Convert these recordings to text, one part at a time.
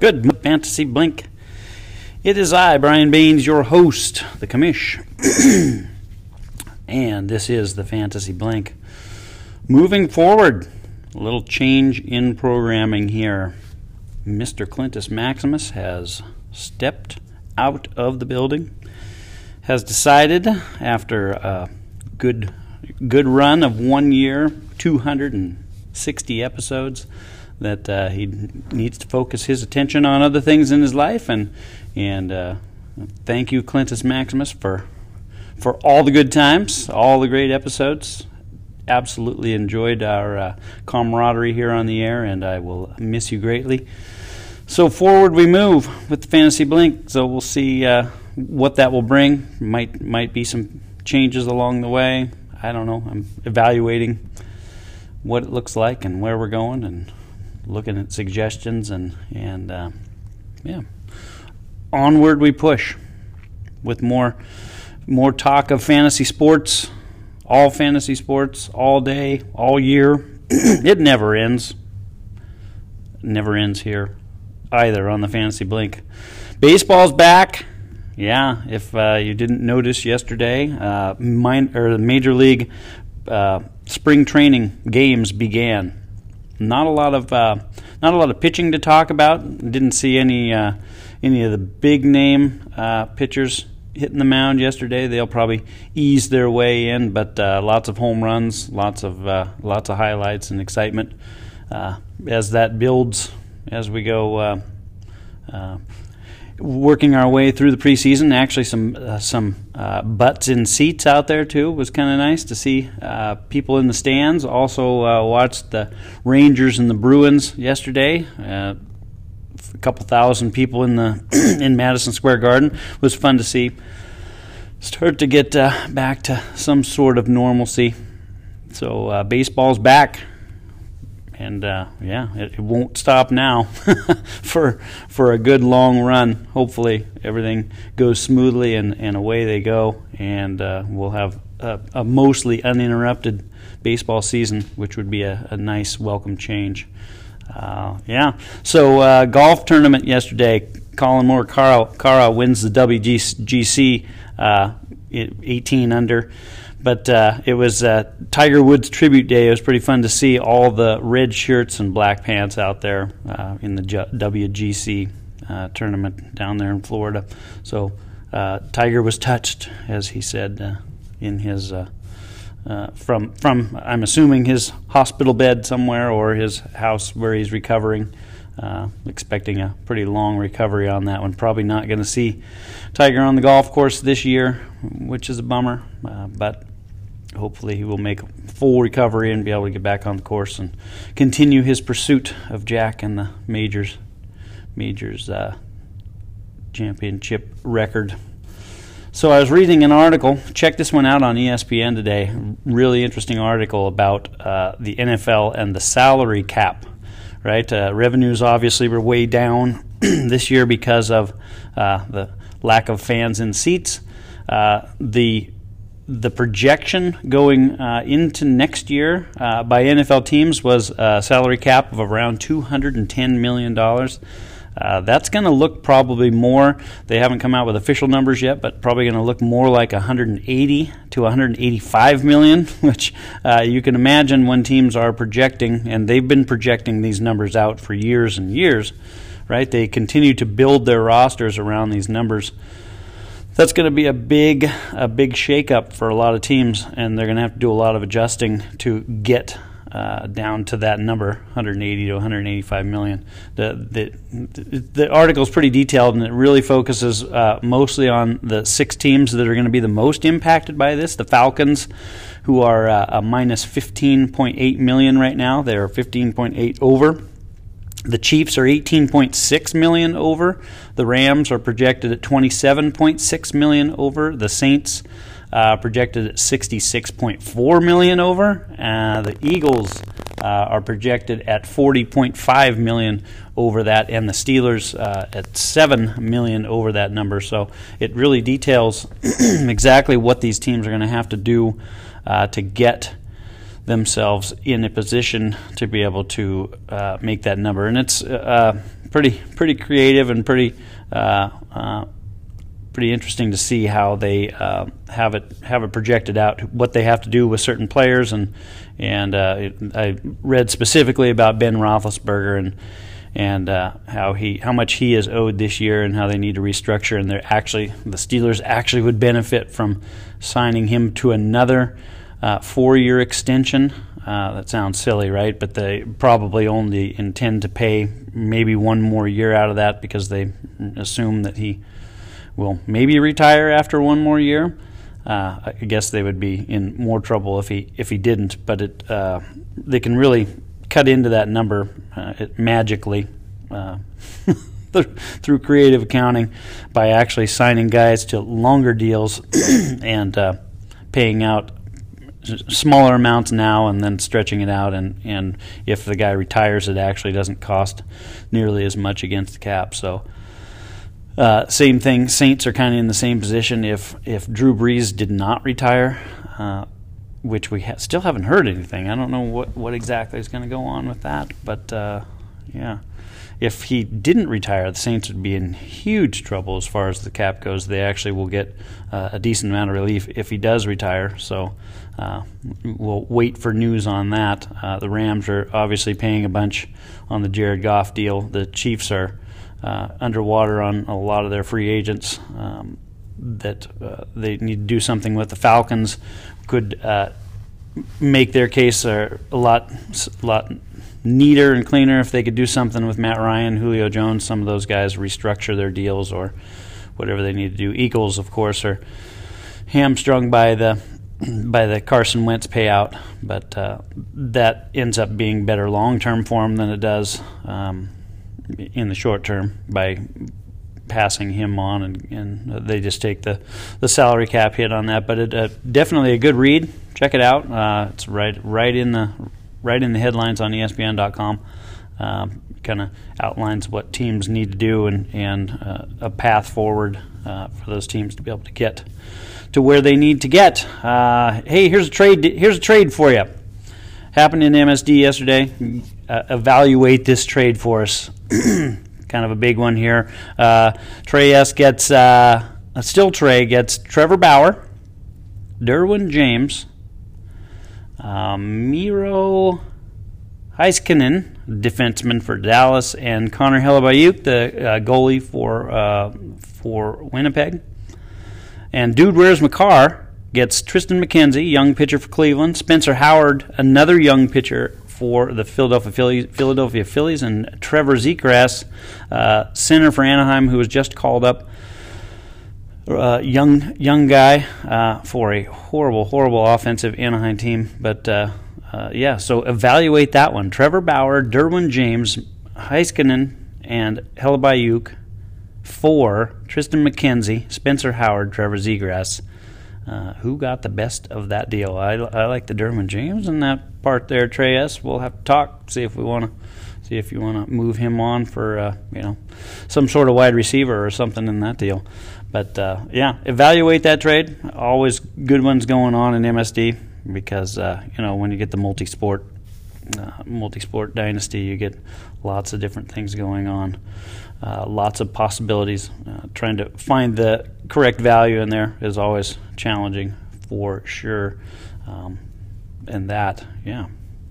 Good Fantasy Blink. It is I, Brian Baines, your host, the commish. and this is the Fantasy Blink. Moving forward, a little change in programming here. Mr. Clintus Maximus has stepped out of the building, has decided after a good good run of one year, 260 episodes, that uh, he needs to focus his attention on other things in his life. And and uh, thank you, Clintus Maximus, for for all the good times, all the great episodes. Absolutely enjoyed our uh, camaraderie here on the air, and I will miss you greatly. So forward we move with the Fantasy Blink. So we'll see uh, what that will bring. Might might be some changes along the way. I don't know. I'm evaluating what it looks like and where we're going, and looking at suggestions and and uh, yeah, onward we push with more more talk of fantasy sports, all fantasy sports, all day, all year. it never ends. Never ends here either on the Fantasy Blink. Baseball's back. Yeah, if uh, you didn't notice yesterday, uh, or the Major League uh, spring training games began. Not a lot of uh, not a lot of pitching to talk about. Didn't see any uh, any of the big name uh, pitchers hitting the mound yesterday. They'll probably ease their way in, but uh, lots of home runs, lots of uh, lots of highlights and excitement uh, as that builds as we go working our way through the preseason. Actually, some uh, some uh, butts in seats out there too was kind of nice to see uh, people in the stands. Also uh, watched the Rangers and the Bruins yesterday. Uh, a couple thousand people in the in Madison Square Garden it was fun to see. Start to get uh, back to some sort of normalcy. So baseball's back and uh, yeah, it, it, won't stop now for for a good long run. Hopefully, everything goes smoothly and, and away they go, and uh, we'll have a, a, mostly uninterrupted baseball season, which would be a, a nice welcome change. Uh, yeah, so uh, golf tournament yesterday. Collin Morikawa wins the WGC uh, 18 under. But uh, it was uh, Tiger Woods tribute day. It was pretty fun to see all the red shirts and black pants out there uh, in the WGC uh, tournament down there in Florida. So uh, Tiger was touched, as he said uh, in his. from from I'm assuming his hospital bed somewhere or his house where he's recovering. Uh, expecting a pretty long recovery on that one. Probably not going to see Tiger on the golf course this year, which is a bummer. Uh, but hopefully he will make a full recovery and be able to get back on the course and continue his pursuit of Jack and the majors majors uh, championship record. So I was reading an article. Check this one out on ESPN today. Really interesting article about uh, the NFL and the salary cap. Right, uh, revenues obviously were way down this year because of uh, the lack of fans in seats. Uh, the the projection going uh, into next year uh, by NFL teams was a salary cap of around $210 million. Uh, that's going to look probably more. They haven't come out with official numbers yet, but probably going to look more like 180 to 185 million, which uh, you can imagine when teams are projecting, and they've been projecting these numbers out for years and years, right? They continue to build their rosters around these numbers that's going to be a big a big shakeup for a lot of teams, and they're going to have to do a lot of adjusting to get uh, down to that number, 180 to 185 million. The the the article is pretty detailed, and it really focuses uh, mostly on the six teams that are going to be the most impacted by this. The Falcons, who are uh, a minus 15.8 million right now, they are 15.8 over. The Chiefs are 18.6 million over. The Rams are projected at 27.6 million over. The Saints uh, projected at 66.4 million over. Uh, the Eagles uh, are projected at 40.5 million over that, and the Steelers uh, at 7 million over that number. So it really details exactly what these teams are going to have to do uh, to get themselves in a position to be able to uh, make that number. And it's uh, pretty pretty creative and pretty uh, uh, pretty interesting to see how they uh, have it have it projected out what they have to do with certain players and and uh, I read specifically about Ben Roethlisberger and and how he how much he is owed this year and how they need to restructure and they're actually the Steelers actually would benefit from signing him to another uh, four year extension. Uh, that sounds silly, right? But they probably only intend to pay maybe one more year out of that because they assume that he will maybe retire after one more year. Uh, I guess they would be in more trouble if he if he didn't. But it uh, they can really cut into that number uh, magically uh, through creative accounting by actually signing guys to longer deals and uh, paying out smaller amounts now and then stretching it out and, and if the guy retires it actually doesn't cost nearly as much against the cap so uh, same thing. Saints are kind of in the same position. If if Drew Brees did not retire, uh, which we ha- still haven't heard anything. I don't know what what exactly is going to go on with that. But uh, yeah, if he didn't retire, the Saints would be in huge trouble as far as the cap goes. They actually will get uh, a decent amount of relief if he does retire. So uh, we'll wait for news on that. Uh, the Rams are obviously paying a bunch on the Jared Goff deal. The Chiefs are uh, underwater on a lot of their free agents. Um, that uh, they need to do something with. The Falcons could uh, make their case a, lot, a lot neater and cleaner if they could do something with Matt Ryan, Julio Jones, some of those guys restructure their deals or whatever they need to do. Eagles, of course, are hamstrung by the by the Carson Wentz payout, but uh, that ends up being better long term for them than it does um, in the short term by passing him on, and, and they just take the, the salary cap hit on that. But it, uh, definitely a good read. Check it out. Uh, it's right right in the right in the headlines on ESPN.com. Um, kind of outlines what teams need to do and and uh, a path forward uh, for those teams to be able to get to where they need to get. Uh, hey, here's a trade. Here's a trade for you. Happened in MSD yesterday. Uh, evaluate this trade for us. kind of a big one here. Uh, Trey S gets uh, still Trey gets Trevor Bauer, Derwin James, uh, Miro Heiskanen, defenseman for Dallas, and Connor Hellebuyck, the uh, goalie for uh, for Winnipeg. And Dude Where's McCarr gets Triston McKenzie, young pitcher for Cleveland. Spencer Howard, another young pitcher for the Philadelphia Phillies, Philadelphia Phillies and Trevor Zegras, uh, center for Anaheim, who was just called up. Uh, young young guy uh, for a horrible, horrible offensive Anaheim team. But uh, uh, yeah, so evaluate that one. Trevor Bauer, Derwin James, Heiskanen, and Hellebuyck for Triston McKenzie, Spencer Howard, Trevor Zegras. Uh, who got the best of that deal? I, I like the Derwin James in that part there, Trey S. We'll have to talk, see if we want to see if you want to move him on for uh, you know some sort of wide receiver or something in that deal. But uh, yeah, evaluate that trade. Always good ones going on in MSD because uh, you know when you get the multi-sport uh, multi-sport dynasty, you get lots of different things going on. Uh, lots of possibilities. Uh, trying to find the correct value in there is always challenging for sure. Um, and that, yeah,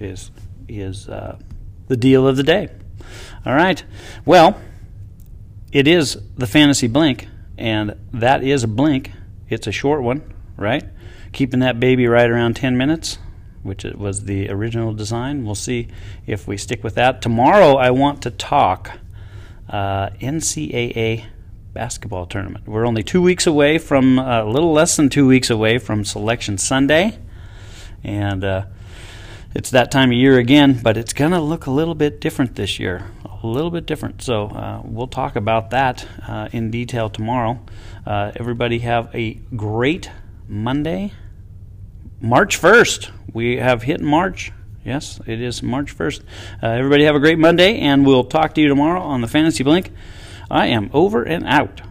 is is the deal of the day. All right. Well, it is the fantasy blink, and that is a blink. It's a short one, right? Keeping that baby right around 10 minutes, which it was the original design. We'll see if we stick with that. Tomorrow, I want to talk uh, NCAA basketball tournament. We're only two weeks away from, uh, a little less than two weeks away from Selection Sunday. And uh, it's that time of year again, but it's going to look a little bit different this year. A little bit different. So uh, we'll talk about that uh, in detail tomorrow. Uh, everybody have a great Monday. March 1st. We have hit March. Yes, it is March 1st. Uh, everybody have a great Monday, and we'll talk to you tomorrow on the Fantasy Blink. I am over and out.